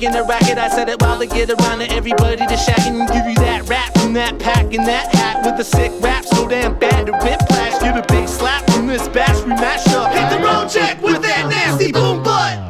making a racket. I said it while I get around to everybody to shack and give you that rap from that pack and that hat with the sick rap. So damn bad to rip flash. Get a big slap from this bash. We mash up. Hit the road check with that nasty boom butt.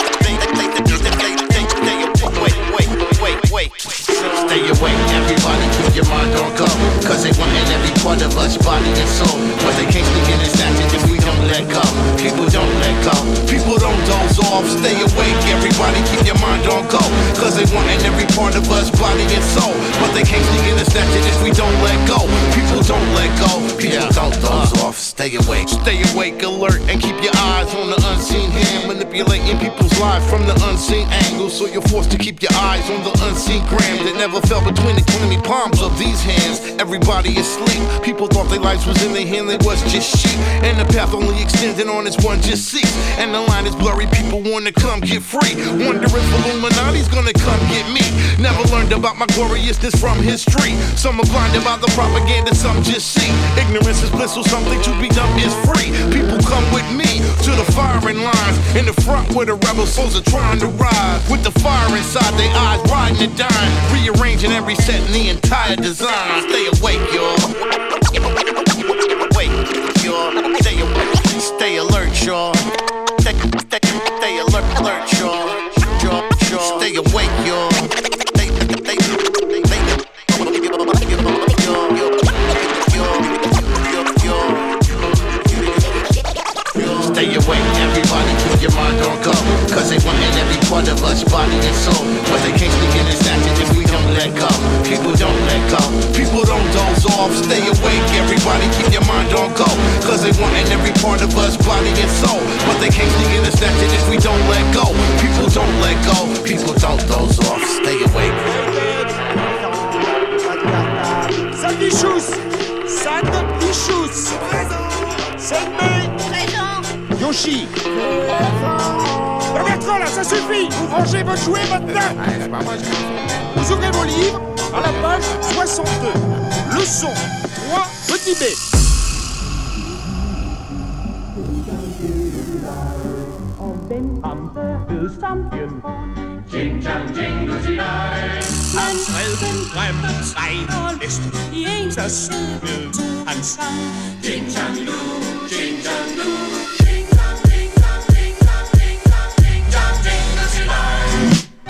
Wait. Stay awake, everybody keep your mind on go. Cause they want in every part of us, body and soul. But they can't sneak in snatch it if we don't let go. People don't let go. People don't doze off. Stay awake, everybody keep your mind on go. Cause they want in every part of us, body and soul. But they can't sneak in snatch it if we don't let go. People don't let go. People don't doze off. Stay awake. Stay awake, alert, and keep your eyes on the unseen hand. Manipulating people's lives from the unseen angle. So you're forced to keep your eyes on the unseen see grams that never fell between the clammy palms of these hands. Everybody asleep. People thought their lives was in their hand, they was just sheep. And the path only extending on this one just seeks. And the line is blurry, people wanna come get free. Wonder if Illuminati's gonna come get me. Never learned about my gloriousness from history. Some are blinded by the propaganda, some just see. Ignorance is bliss, so something to be done is free. People come with me to the firing lines. In the front where the rebel souls are trying to ride. With the fire inside their eyes, riding the dime. Rearranging every set in the entire design. Stay awake, y'all. Wait, y'all. Stay awake. Stay alert, y'all. Stay, alert, alert, y'all. Stay awake, y'all. Stay, awake, everybody keep your mind on go Cause they want in every part of us, body and soul. But they can't sneak in and snatch it if we don't let go People don't let go, people don't doze off Stay awake, everybody keep your mind on go. Cause they want in every part of us, body and soul. But they can't sneak in and snatch it if we don't let go People don't let go, people don't doze off Stay awake. Sandichous Sandichous Senmei Yoshi Non là, ça suffit Vous rangez vos jouets maintenant. Vous ouvrez vos livres à la page 62. Leçon 3, petit B. am Jing Jang Jing Jing Jing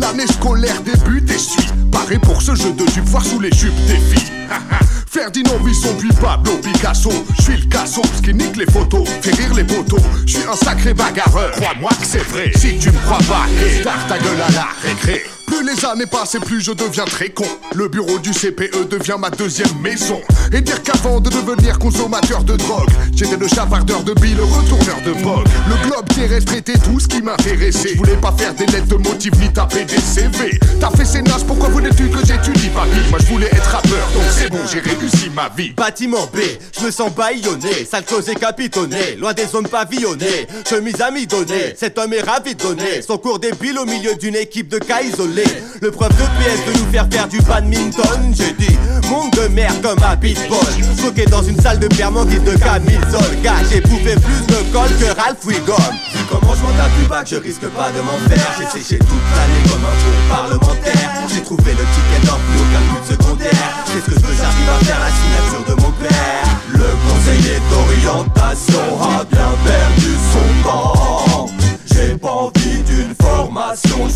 L'année scolaire débute et suis paré pour ce jeu de jupe foire sous les jupes des filles. Ferdinand Bisson puis Pablo Picasso. Je suis le cassos qui nique les photos Fait rire les poteaux. Je suis un sacré bagarreur. Crois-moi que c'est vrai. Si tu me crois pas Et ta gueule à la récré plus les années passent plus je deviens très con. Le bureau du CPE devient ma deuxième maison. Et dire qu'avant de devenir consommateur de drogue, j'étais le chavardeur de billes, le retourneur de vogue. Le globe terrestre était tout ce qui m'intéressait. Je voulais pas faire des lettres de motifs ni taper des CV. T'as fait ces nasses, pourquoi vous tu que j'étudie pas Moi je voulais être rappeur, donc c'est bon, j'ai réussi ma vie. Bâtiment B, je me sens baillonné, sale chose et capitonné, loin des zones pavillonnées, chemise amidonnée, cet homme est ravi de donner son cours débile au milieu d'une équipe de cas isolés. Le prof de PS de nous faire faire du badminton. J'ai dit monde de merde comme un pitbull. Bloqué dans une salle de perman guide de camisole Gars j'ai bouffé plus de colle que Ralph Wiggum. Vu comment je à plus bas je risque pas de m'en faire J'ai séché toute l'année comme un faux parlementaire. J'ai trouvé le ticket d'or plus aucun but secondaire. C'est ce que je j'arrive à faire la signature de mon père. Le conseil conseiller d'orientation a bien perdu son temps. J'ai pas envie d'une formation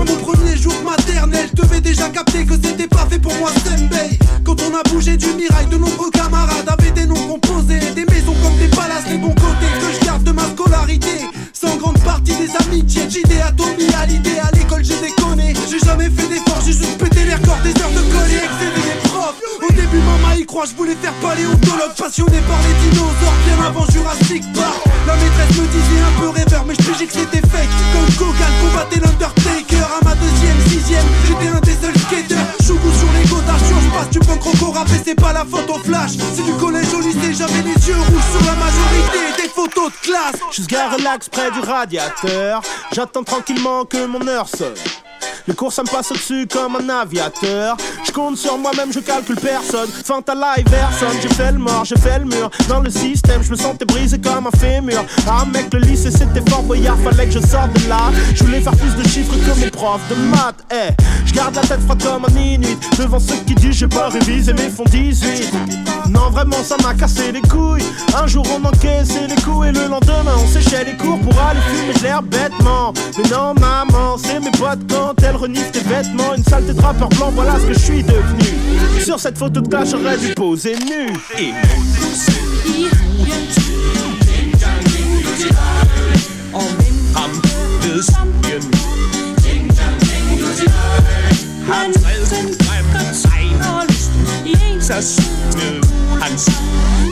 en déjà capter que c'était pas pour moi Quand on a bougé du mirail de nombreux camarades Je voulais faire paléontologue Passionné par les dinosaures Bien avant Jurassic Park. La maîtresse me disait un peu rêveur Mais je dis que c'était fake. Comme Kogan combattait l'Undertaker À ma deuxième, sixième J'étais un des seuls skaters Chougou sur les godations Je passe du punk rock rap c'est pas la faute au flash. C'est du collège au lycée J'avais les yeux rouges sur la majorité Des Je suis relax près du radiateur. J'attends tranquillement que mon heure sonne. Le cours ça me passe au-dessus comme un aviateur. Je compte sur moi-même, je calcule personne. Fantala et personne, j'ai fait le mort, j'ai fait le mur. Dans le système, je me sentais brisé comme un fémur. Ah mec, le lycée c'était fort boyard, fallait que je sorte de là. Je voulais faire plus de chiffres que mes profs de maths. Eh, je garde la tête froide comme un inuit. Devant ceux qui disent j'ai pas révisé mes fonds 18. Non, vraiment, ça m'a cassé les couilles. Un jour on encaissait les coups le lendemain on séchait les cours pour aller fumer l'air bêtement. Mais non, maman, c'est mes potes quand elles reniflent tes vêtements. Une saleté de rappeur blanc, voilà ce que je suis devenu. Sur cette photo de clash, j'aurais dû poser nu. Ham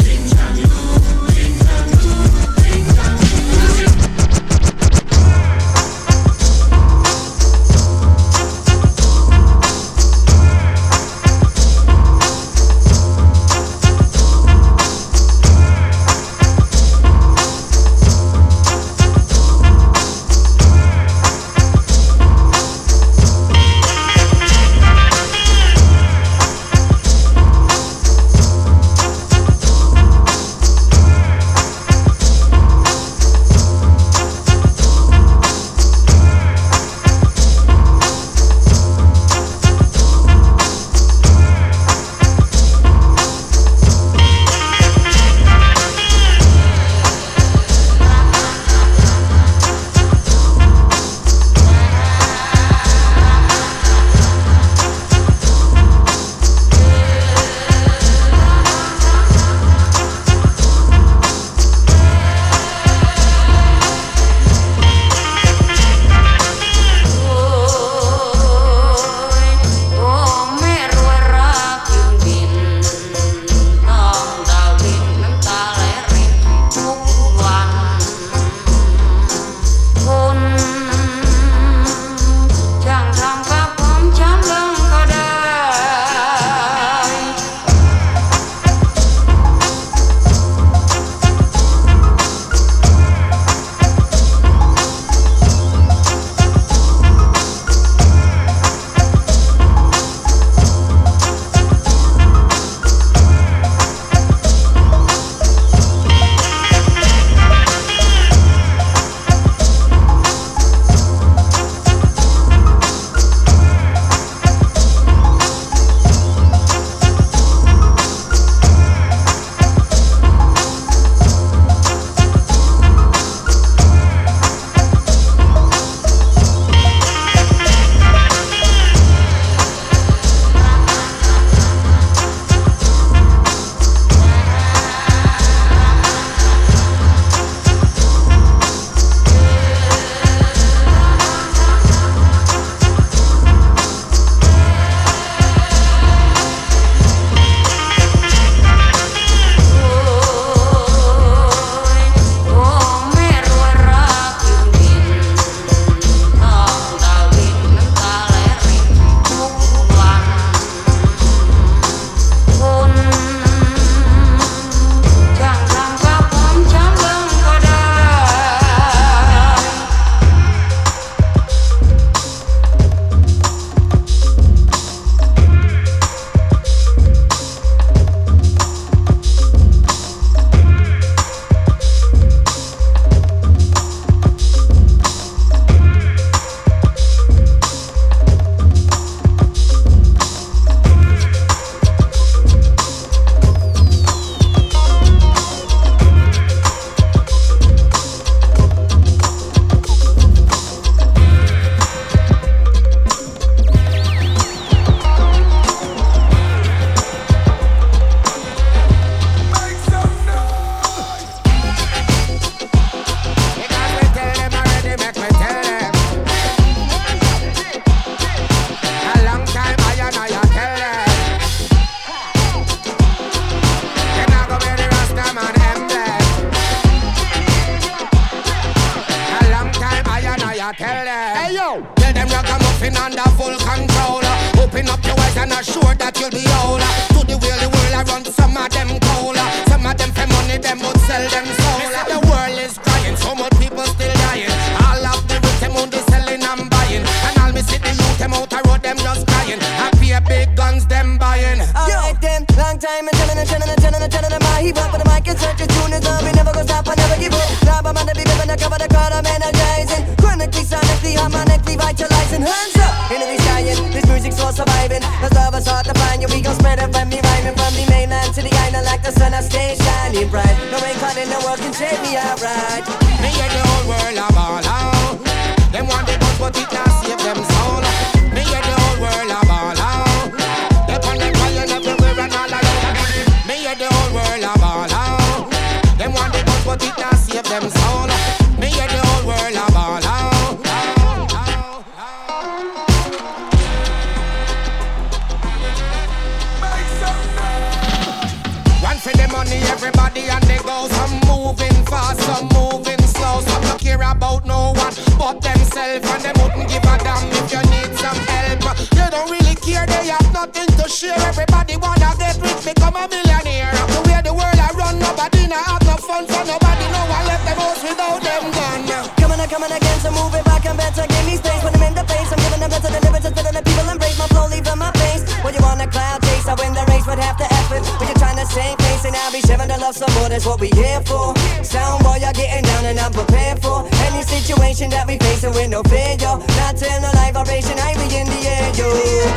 Coming again, so move it back and better. Give me space when I'm in the face. I'm giving them better than ever, just better than people embrace my flow, them my face. When you want a cloud chase, I win the race, but half the effort. When you're trying to save face, and I'll be sharing the love some more, that's what we here for. Sound boy, you're getting down, and I'm prepared for any situation that we facing with no fear, yo. Not till no live vibration, I be in the air, yo.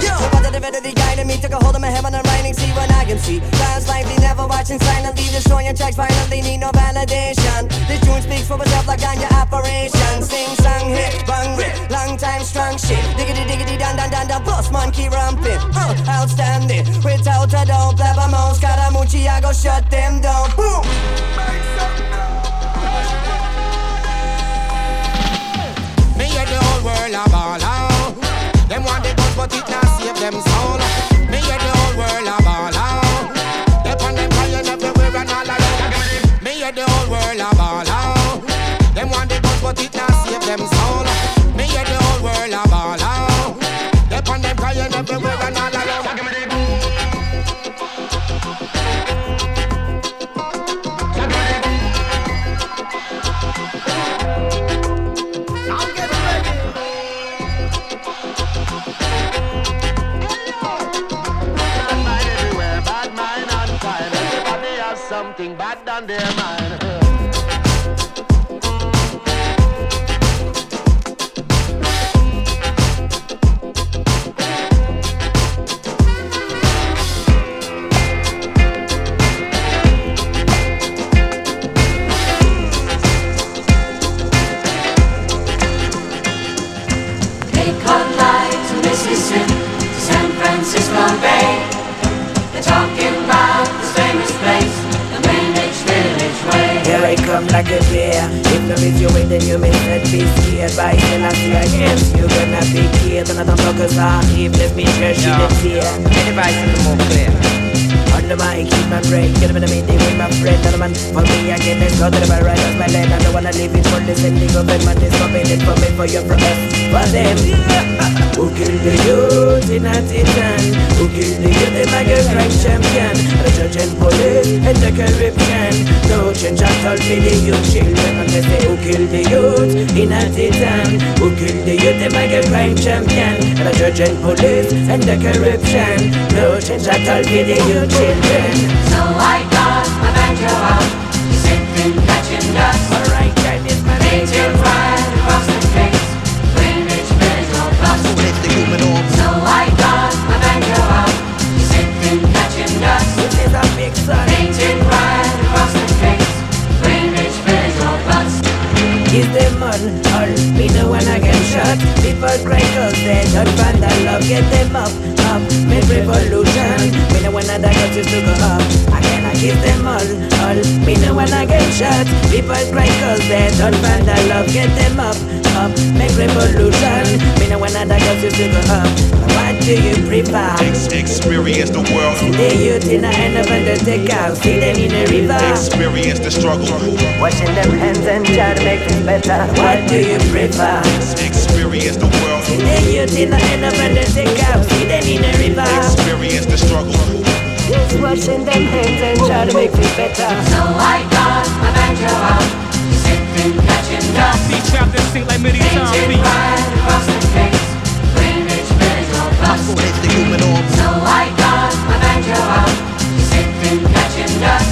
Yo, the the guiding me, took a hold of my heaven and writing, see what I can see. Last lively, never watching silently, destroying tracks, finally need no validation. This tune speaks for itself like on your operation. Sing, song, hit, bang, rip, long time strong shit. Diggity, diggity, dan, dan, dan, dan, boss monkey ramping. Uh, outstanding, without a doubt, blabber mouse, Scaramucci, I go shut them down. Boom! Me and the whole world a ball out. Them want the bus, but it not save them soul. Me and the whole world a ball out. They on them crying everywhere and all around. Me and the whole world a ball out. Them want the bus, but it not the government is stopping it for me, for your for us, for them. Who killed the youth in a? Who killed the youth, the mega crime champion? The judge and police and the corruption. No change at all for the youth children. And they who killed the youth in a? Who killed the youth, the mega crime champion? The judge and police and the corruption. No change at all for the youth children. So I got my banjo out, So I got banjo out, sitting catching dust. This a big. Painted right across the face, Greenwich Village or bust. Is the man all me know when I get shot People cry cause they don't find that love. Get them up, up, make revolution. Me know when cause you to go up. I give them all, all? Me know when I get shot People cry cause they don't find that love. Get them up, up, make revolution Me know when I die cause you to go up What do you prefer? Ex- experience the world. See the youth in the end of undertaker See them in the river Experience the struggle. Washing them hands and try to make things better What do you prefer? Experience the world. Then you till the end up and they take out. See them in the river. Experience the struggle. Just washing them hands and try to make me better. So I got my banjo out, sitting catching dust. See chapters sing like many times. Painted right across the face, Greenwich Village or bust. So I got my banjo out, sitting catching dust.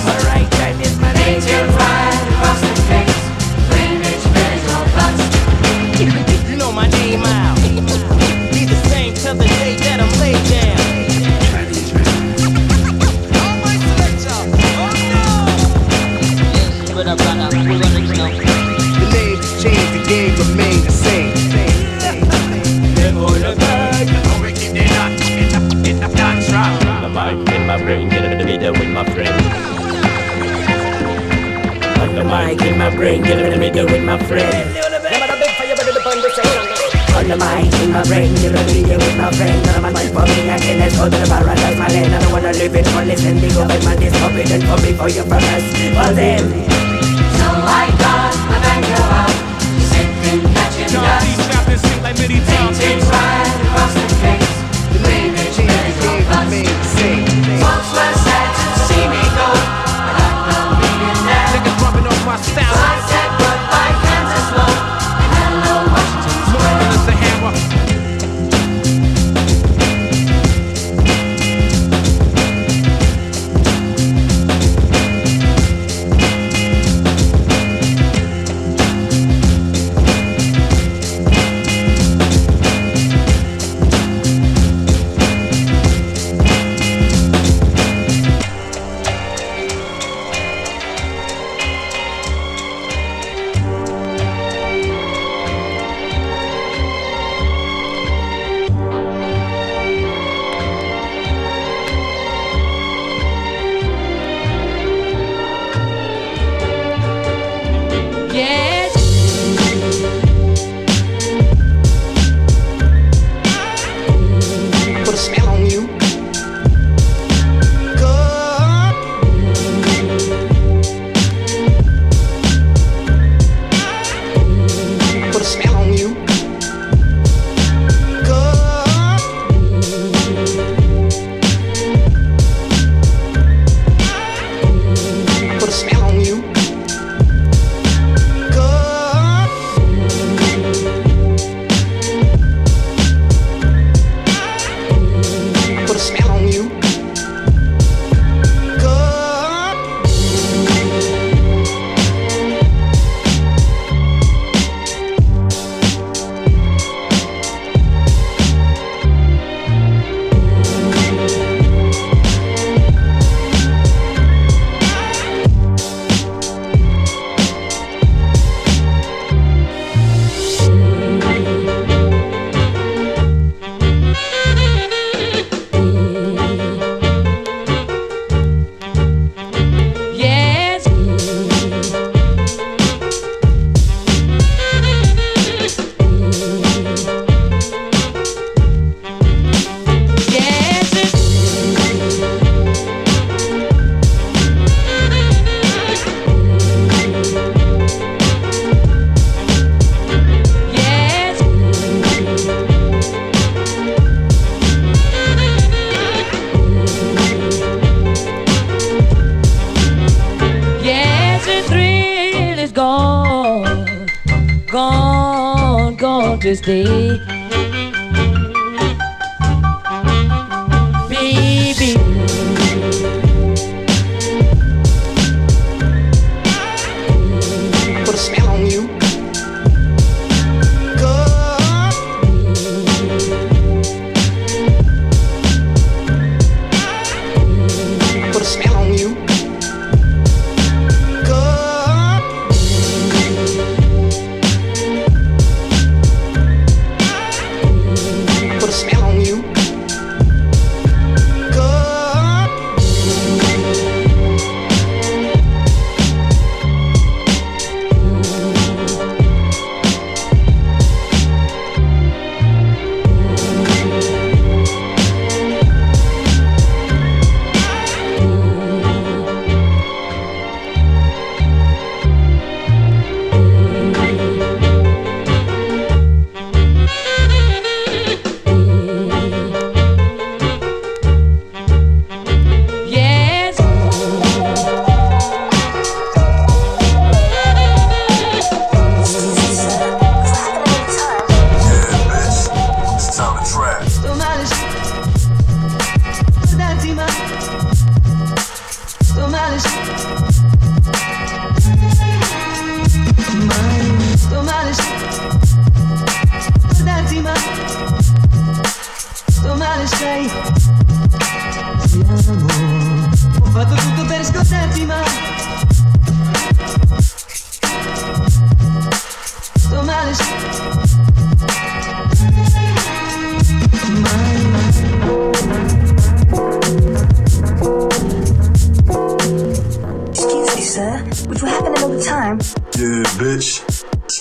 Mic in my brain, get a video with my friend. On the mic in my brain, you know video with my friend. None of my mind for me, I can let's go to the paradise, my land. I don't wanna live it for listen, the government is forbidden for me for your purpose. For them. So I got my banjo out, sitting catching John C. dust. chapters sing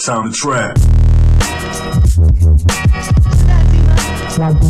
It's time to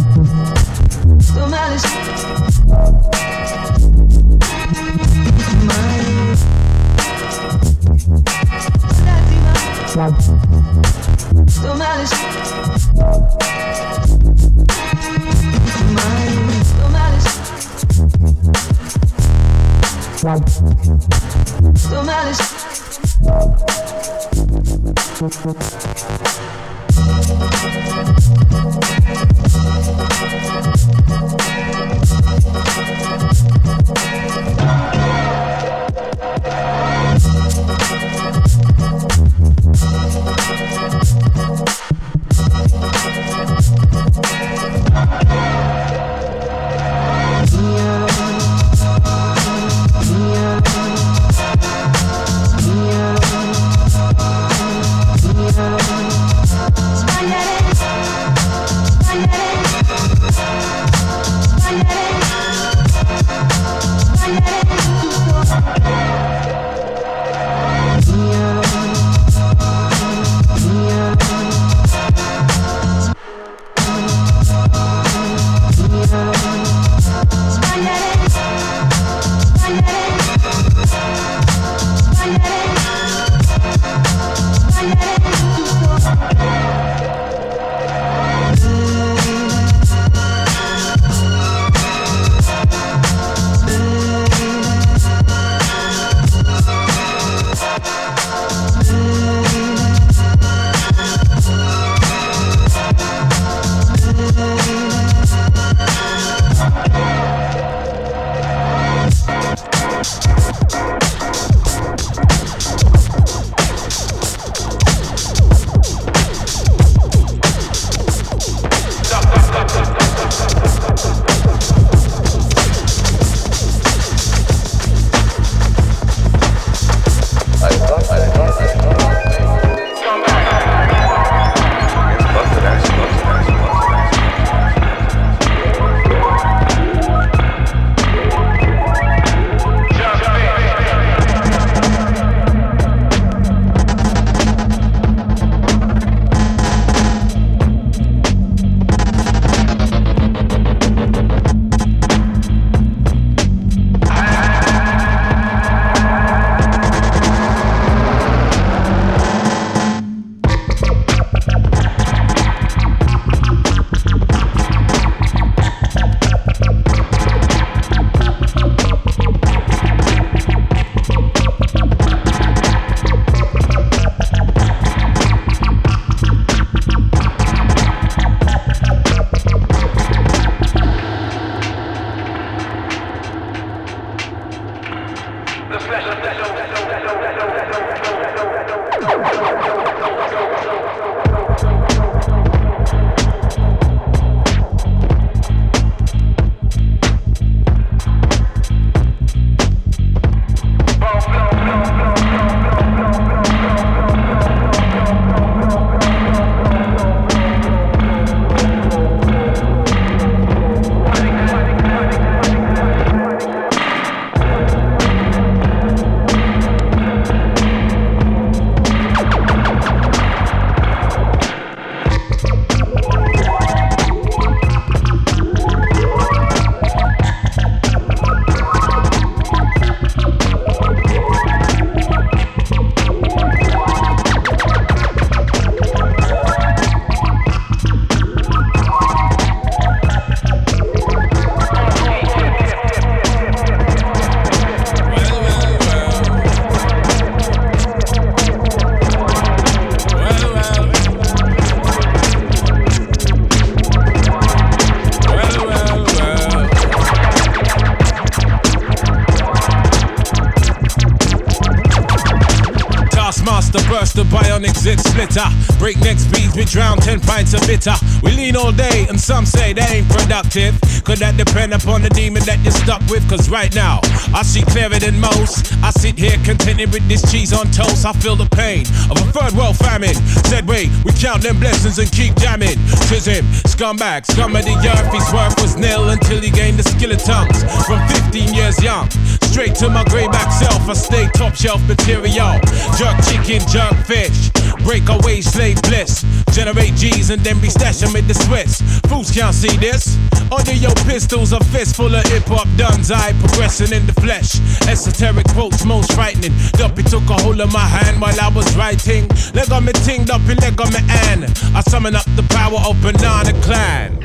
Sonic zit splitter. Breakneck speeds, we drown 10 pints of bitter. We lean all day, and some say they ain't productive. Could that depend upon the demon that you're stuck with? Cause right now, I see clearer than most. I sit here contented with this cheese on toast. I feel the pain of a third world famine. Said, wait, we count them blessings and keep jamming. Tis him, scumbag, scum of the earth. His worth was nil until he gained the skill of tongues. From 15 years young, straight to my grayback self, I stay top shelf material. Jerk chicken, jerk fish. Break away slave bliss. Generate G's and then be stashing with the Swiss. Fools can't see this. Under your pistols, a fist full of hip hop duns. I progressing in the flesh. Esoteric quotes, most frightening. Duppy took a hold of my hand while I was writing. Leg on me ting, up and leg on me an. I summon up the power of Banana Clan.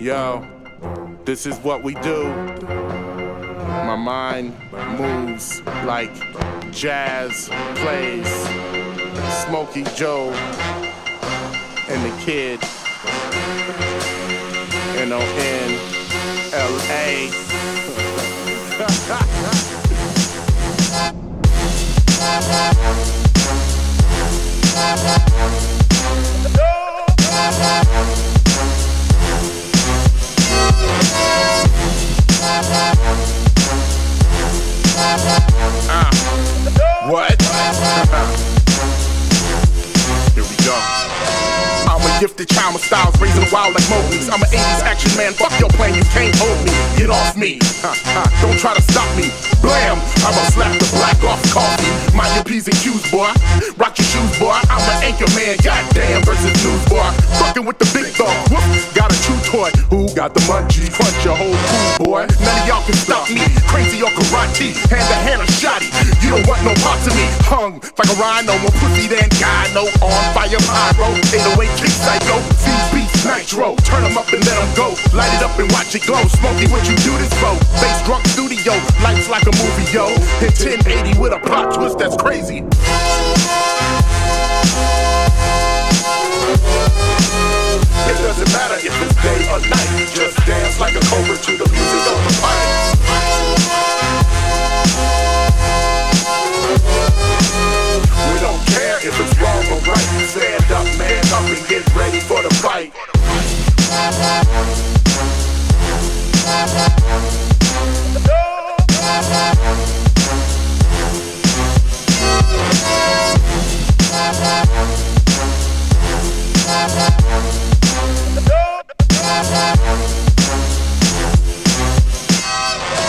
Yo, this is what we do. My mind moves like jazz plays. Smokey Joe and the kid. N O N L A. Uh, what? Here we go. I'm a gifted child with styles raising wild like Mowgli's. I'm an 80s action man. Fuck your plan, you can't hold me. Get off me. Ha, ha, Don't try to stop me. Blam! I'ma slap the black off coffee. Mind your P's and Q's, boy. Rock your shoes, boy. I'm an anchor man. Goddamn versus news, boy. Fucking with the big dog. Whoop. Got a true toy. Who got the munchie? Crunch your whole crew, boy. None of y'all can stop me. Crazy or karate. Hand to hand or shotty. You don't want no parts of me. Hung like a rhino. More pussy than gyno. On fire pyro. 808 kick psycho. Beats nitro. Turn 'em up and let 'em go. Light it up and watch it glow. Smokey, what you do this for? Bass drunk studio. Lights like a movie, yo. Hit 1080 with a plot twist that's crazy. It doesn't matter if it's day or night. Just dance like a cobra to the music of the pipe. We don't care if it's wrong or right. Stand up, man up, and get ready for the fight. Thank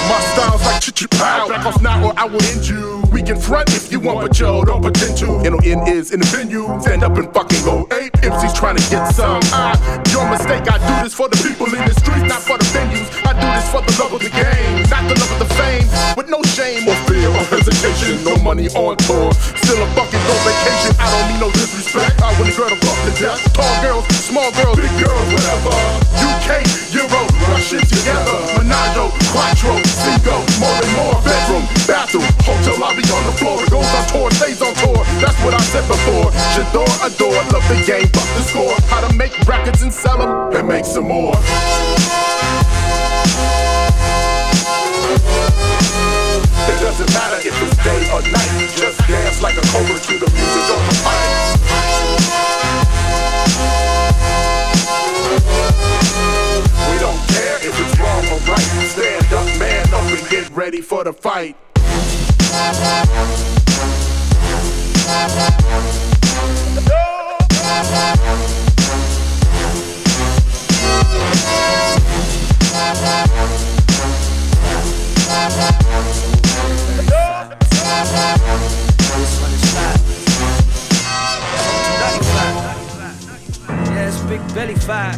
My style's like choo pow. Back off now or I will end you. We can front if you want, but yo, don't pretend to. N-O-N is in the venue. Stand up and fucking go ape. MC's trying to get some. Ah, your mistake. I do this for the people in the streets, not for the venues. I do this for the love of the game, not the love of the fame. With no shame or fear or hesitation. No money on tour. Still a fucking go vacation. I don't need no disrespect. I want a girl to fuck to death. Tall girls, small girls, big girls, whatever. UK, Euro, Russian together. Menado, Quattro, Cinco, more and more. Bedroom, bathroom, hotel lobby on the floor. It goes on tour, stays on tour. That's what I said before. J'adore, adore, love the game, fuck the score. How to make records and sell them and make some more. It doesn't matter if it's day or night. Just dance like a cobra to the music of the pipe. We don't care if it's wrong or right. Stand and get ready for the fight. Yes, big belly fat.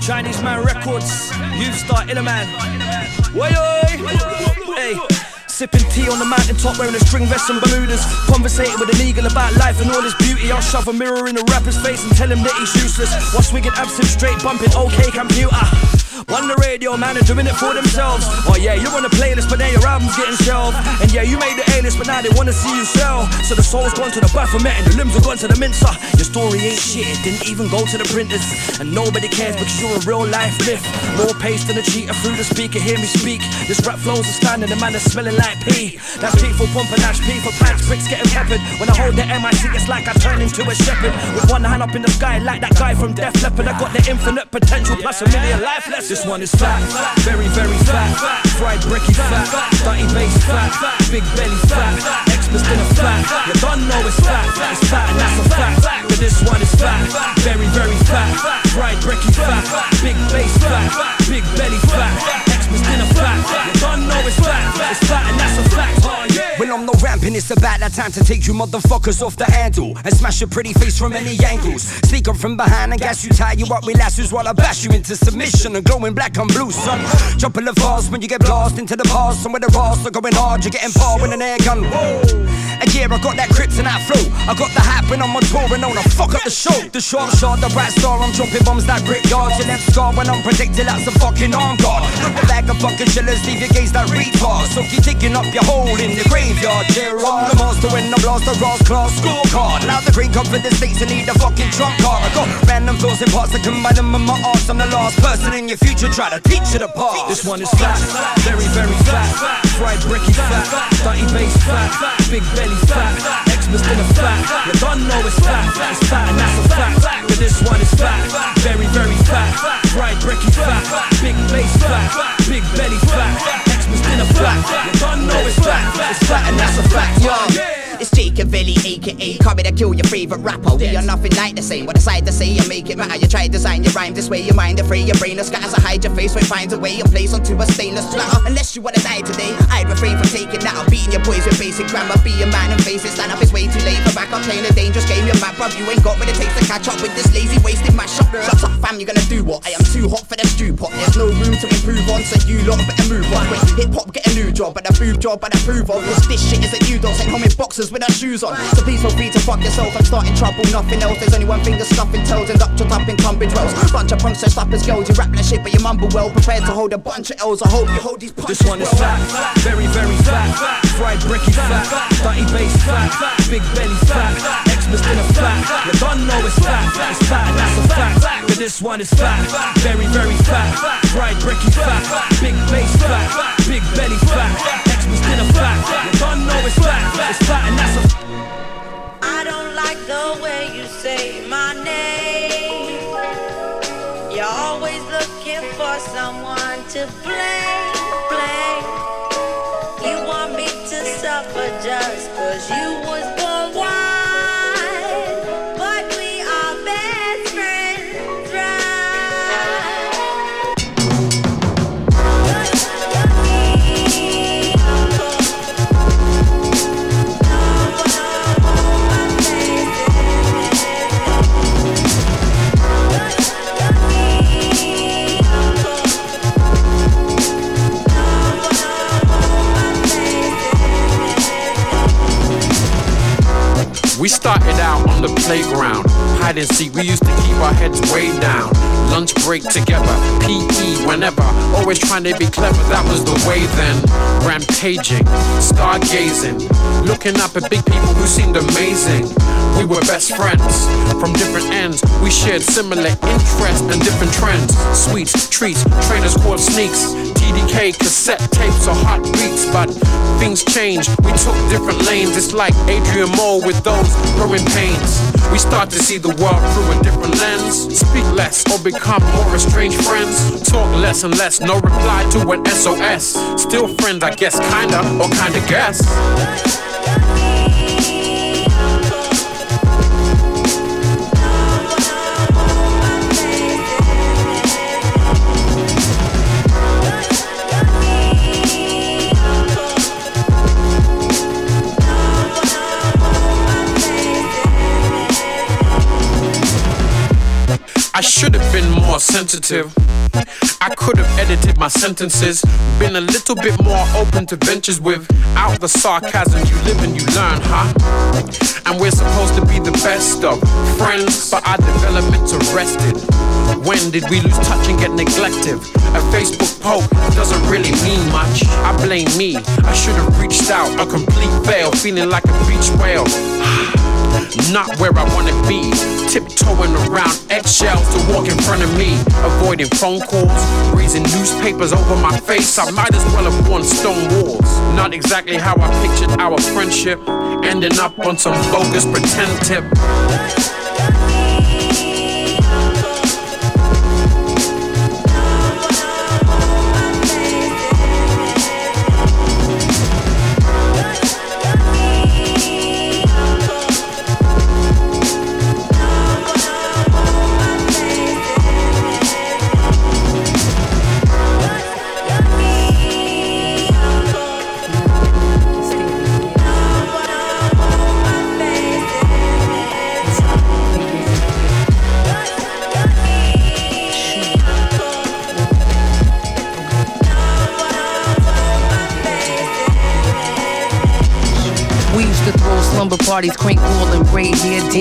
Chinese man records. You start in a man. Way Hey. Sipping tea on the mountaintop, wearing a string vest and Bermudas. Conversating with an eagle about life and all his beauty. I'll shove a mirror in a rapper's face and tell him that he's useless. While swigging absinthe straight, bumping OK computer. On the radio, man, they're doing it for themselves. Oh yeah, you're on the playlist, but then your album's getting shelved. And yeah, you made the A-list, but now they wanna see you sell. So the soul's gone to the Baphomet and the limbs are gone to the mincer. Your story ain't shit, it didn't even go to the printers. And nobody cares because you're a real life myth. More pace than a cheater through the speaker, hear me speak. This rap flows are standing, the man is smelling like pee. That's P for pump and that's P for pants, bricks getting peppered. When I hold the MIC, it's like I turn into a shepherd. With one hand up in the sky, like that guy from Def Leppard. I got the infinite potential plus a million life lessons. This one is fat, very, very fat. Fried bricky fat, dirty bass fat, big belly fat, Xmas dinner fat. You don't know it's fat, it's fat and that's a fact. But this one is fat, very, very fat. Fried bricky fat, big bass fat, big belly fat, Xmas dinner fat. It's it's and that's a. Oh. When I'm ramping, it's about that time to take you motherfuckers off the handle and smash your pretty face from any angles. Sneak up from behind and gas you, tie you up with lassos while I bash you into submission and glowing black and blue, son. Jumping the fast when you get blast into the past, and when the raws are going hard, you're getting par with an air gun. And yeah, I got that kryptonite flow. I got the hype when I'm on tour and on a fuck up the show. The sharp shot, the bright star, I'm dropping bombs like brickyards. Your left scar when I'm predicted that's a fucking arm guard. Look back of fucking shillers, leave your gaze like retard. So keep digging up your hole in the graveyard. Yeah, I'm the monster when the Ross class scorecard. Now the green come for the states and need a fucking trump card. I got random thoughts and parts that combine them in my arts. I'm the last person in your future try to teach it apart. This one is fat, very, very fat. Fried bricky fat, dirty bass fat, big belly fat, Xmas dinner fat. You don't know it's fat, it's fat and that's a fact. But this one is fat, very, very fat. Fried bricky fat, big bass fat, big belly fat, Xmas dinner fat. You don't know it's fat, it's fat and that's a fact. Yo, it's Jacovelli, aka Coming to kill your favorite rapper. We are nothing like the same. What decide to say and make it matter. You try to design your rhyme this way, your mind afraid, your brain is scatters. I hide your face, but finds a way and place onto a stainless platter. Unless you wanna die today, I'd refrain from taking that. I'm beating your boys with basic grammar. Be a man and face it. Stand up, it's way too late for back. I'm playing a dangerous game. Your map, bruv. You ain't got what it takes to catch up with this lazy, wasted mashup. Shut up, fam. you're gonna do what? I am too hot for the stew pot. There's no room to improve on, so you lot better move on. Hip hop new job, but a boob job, but approve of. Cause this shit isn't you, don't send home in boxers with our shoes on. So please feel free to fuck yourself. I'm starting trouble, nothing else. There's only one thing that's stuffing toes and up to up in Tunbridge Wells. Bunch of punks up as girls. You rap that shit, but you mumble well. Prepared to hold a bunch of L's. I hope you hold these punches This one is well. fat, very, very fat. Fried bricky fat, dirty bass fat, big belly fat, Xmas dinner fat. You don't know it's fat, it's fat and that's a fact. But this one is fat, very, very fat. Fried bricky fat, big bass fat, big belly fat, Xmas dinner fat. Don't know it's fat, it's fat and that's a I don't like the way you say my name. You're always looking for someone to blame, blame. You want me to suffer just cause you was We started out on the playground, hide and seek. We used to keep our heads way down. Lunch break together, PE whenever. Always trying to be clever, that was the way then. Rampaging, stargazing, looking up at big people who seemed amazing. We were best friends from different ends. We shared similar interests and different trends. Sweets, treats, trainers called sneaks. TDK, cassette tapes, or hot beats, but things changed. We took different lanes. It's like Adrian Mole with those growing pains. We start to see the world through a different lens. Speak less or become more estranged friends. Talk less and less, no reply to an SOS. Still I guess, kinda, or kinda guess. I should have been more sensitive. I could have edited my sentences, been a little bit more open to ventures with. Out the sarcasm, you live and you learn, huh? And we're supposed to be the best of friends, but our development's arrested. When did we lose touch and get neglected? A Facebook poke doesn't really mean much. I blame me, I should have reached out. A complete fail, feeling like a beach whale. Not where I wanna be. Tiptoeing around eggshells to walk in front of me. Avoiding phone calls, raising newspapers over my face. I might as well have worn stone walls. Not exactly how I pictured our friendship. Ending up on some bogus pretend tip. Parties, crank call and braid dance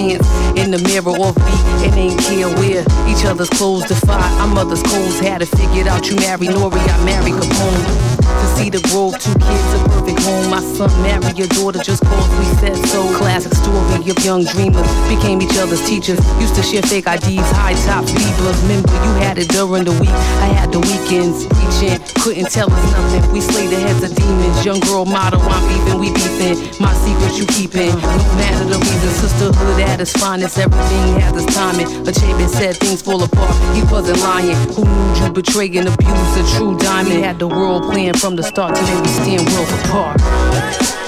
in the mirror off beat and ain't care where each other's clothes defy. Our mother's codes had it figured out. You marry Nori, I marry Capone. To see the grove, two kids, a perfect home. My son married your daughter just cause we said so. Classic story of young dreamers became each other's teachers. Used to share fake IDs, high top Libras. Remember you had it during the week, I had the weekends. Preaching, couldn't tell us nothing. We slayed the heads of demons. Young girl model, I'm beefing, we beefing. My secrets you keeping. No matter the reason, sisterhood at its finest. Everything has its timing. Achebe said things fall apart. He wasn't lying. Who knew you betray and abuse a true diamond? Had the world playing from the start till they we stand worlds apart.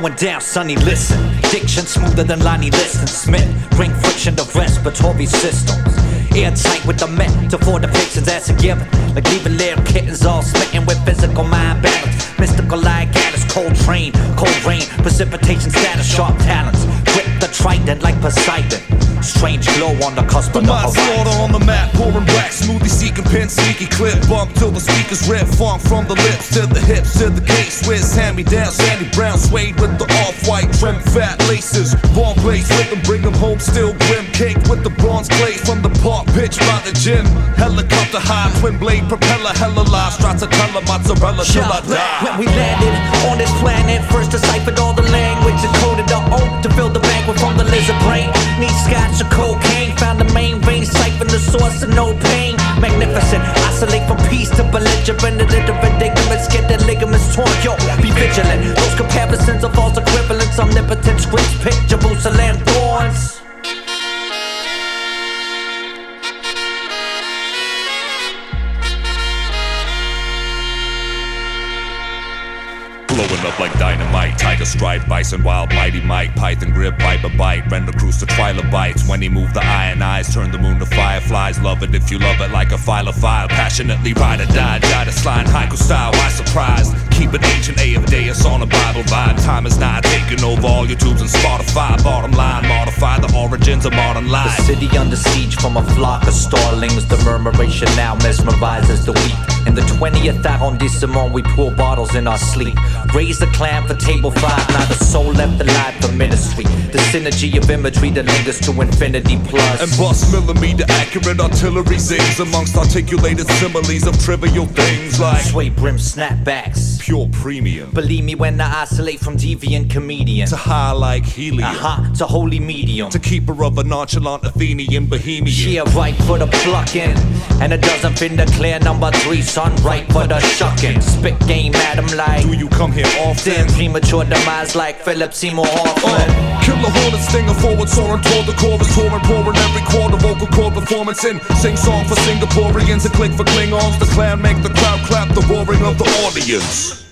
Going down, Sonny, listen. Diction smoother than Lonnie Liston Smith. Bring friction to respiratory systems. Airtight with the metaphor depictions that's a given. Like leaving little kittens all smitten with physical mind balance. Mystical like Alice, cold train, cold rain, precipitation status, sharp talents. Grip the trident like Poseidon. Strange glow on the cusp The of the mind slaughter horizon. on the map, pouring back, smoothie seeking pen, sneaky clip, bump till the speakers rip, funk from the lips to the hips to the case, Swiss hand me down, Sandy Brown, suede with the off-white trim, fat laces, ball plates with them, bring them home, still grim, cake with the bronze plate from the park, pitch by the gym, helicopter high, twin blade propeller, hella live, stracciatella, mozzarella till I die. When we landed on this planet, first deciphered all the language, decoded the oath to fill the banquet from the lizard brain. Need scotch or cocaine, found the main vein, siphon the source of no pain. Magnificent, oscillate from peace to belligerent, the predicaments get the ligaments torn. Yo, be vigilant. Those comparisons are false equivalents, omnipotent scripts, pick Jerusalem thorns. Blowing up like dynamite, tiger stripe, bison wild, mighty Mike, python grip, viper bite, render cruise to trilobites. When he moved the iron eyes, turn the moon to fireflies. Love it if you love it like a file of file. Passionately ride or die, die to slide haiku style. Why surprise? Keep it ancient A of Deus on a Bible vibe. Time is not taking over all your tubes and Spotify. Bottom line, modify the origins of modern life. The city under siege from a flock of starlings. The murmuration now mesmerizes the weak. In the 20th arrondissement, we pour bottles in our sleep. Raise the clamp for table five. Not a soul left alive for ministry. The synergy of imagery that lingers to infinity plus. And bust millimeter accurate artillery zings amongst articulated similes of trivial things like Sway brim snapbacks. Pure premium. Believe me when I oscillate from deviant comedian. To high like helium. Uh-huh, to holy medium. To keeper of a nonchalant Athenian bohemian. Yeah, right for the plucking. And it doesn't fin the clear number three, son. Right for the shucking. Spit game at him like. Do you come here often? Premature demise like Philip Seymour Hoffman. Uh, killer hornet stinger forward soaring toward the chorus touring pouring every quarter vocal cord performance in sing song for Singaporeans a click for Klingons the clan make the crowd clap the roaring of the audience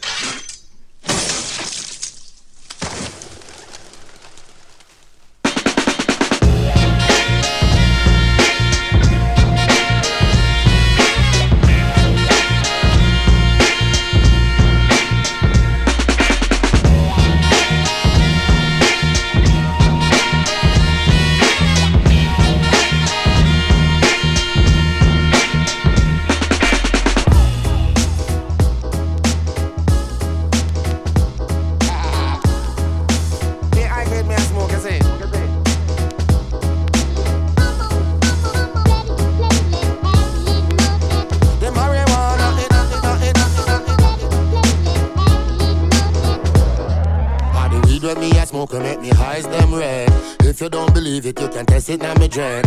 it, you can test me dread.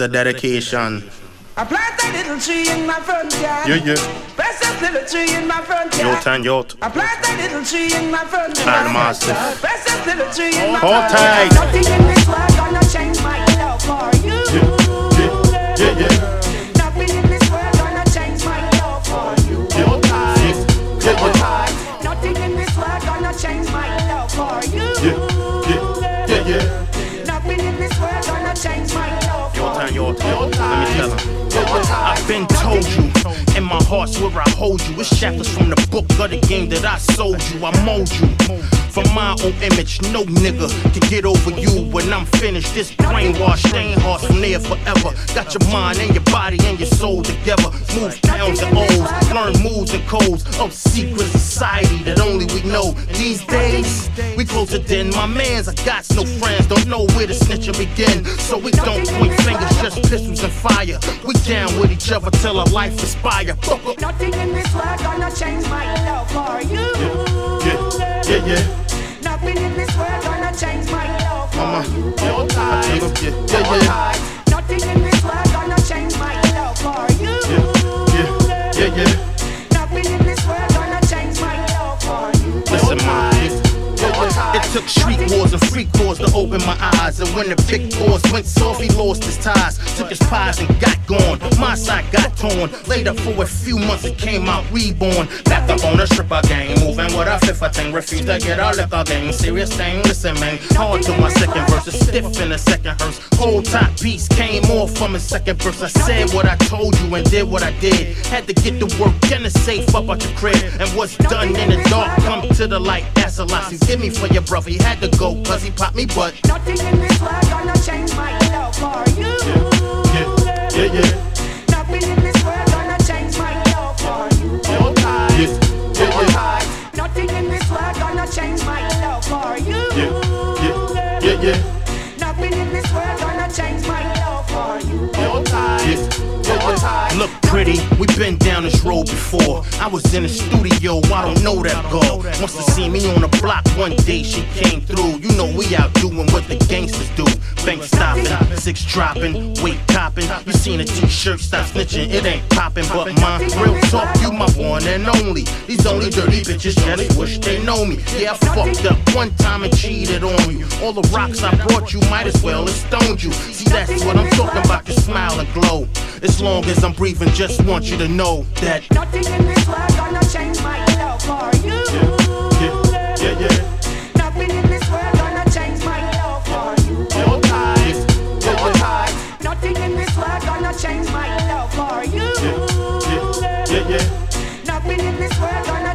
Is a dedication. I plant a little tree in my front yard. Yeah, yeah. Press a little tree in my front yard. tan yacht. I plant a little tree in my front yard. Massive. Press a little tree in my Hold front tight. yard. Nothing in this world gonna change my love for you. Yeah, yeah. Nothing been told you, and my heart's where I hold you. It's chapters from the book of the game that I sold you. I mold you. For my own image, no nigga can get over you when I'm finished. This brainwash ain't hard from there forever. Got your mind and your body and your soul together. Move downs and O's, learn moves and codes of secret society that only we know. These days, we closer than my mans. I got no friends, don't know where the snitching begin. So we don't point fingers, just pistols and fire. We down with each other till our life inspire. Fuck up. Nothing in this world gonna change my love for you. Yeah, yeah, yeah. yeah. Nothing in this world gonna change my love for Mama, you. yeah, Hold I tight. tell 'em, yeah, yeah, yeah. Took street wars and freak wars to open my eyes. And when the big boss went soft, he lost his ties. Took his pies and got gone. My side got torn. Up for a few months, it came out reborn. Back up on the stripper game. Moving with a fifth thing. Refuse to get our liquor game. Serious thing, listen, man. Hard to my second verse. It's stiff in the second verse. Whole top piece came off from his second verse. I said what I told you and did what I did. Had to get the work and the safe up out your crib. And what's done in the dark come to the light. That's a lot. Give me for your brother. He had to go cause he popped me butt. Nothing in this world gonna change my love for you. Yeah, yeah, yeah. Nothing Look pretty, we been down this road before. I was in the studio, I don't know that girl. Must have seen me on the block one day, she came through. You know we out doing what the gangsters do. Bank stopping, six dropping, weight copping. You seen a t-shirt, stop snitching, it ain't popping. But my real talk, you my one and only. These only dirty bitches just wish they know me. Yeah, I fucked up one time and cheated on you. All the rocks I brought you might as well have stoned you. See, that's what I'm talking about, you smile and glow. As long as I'm breathing, just want you to know that. Nothing in this world gonna change my love for you. Yeah, yeah, yeah. Nothing in this world gonna change my love for you. Hold tight. Yeah. Nothing in this world gonna change my love for you. yeah, yeah, yeah. Nothing in this world gonna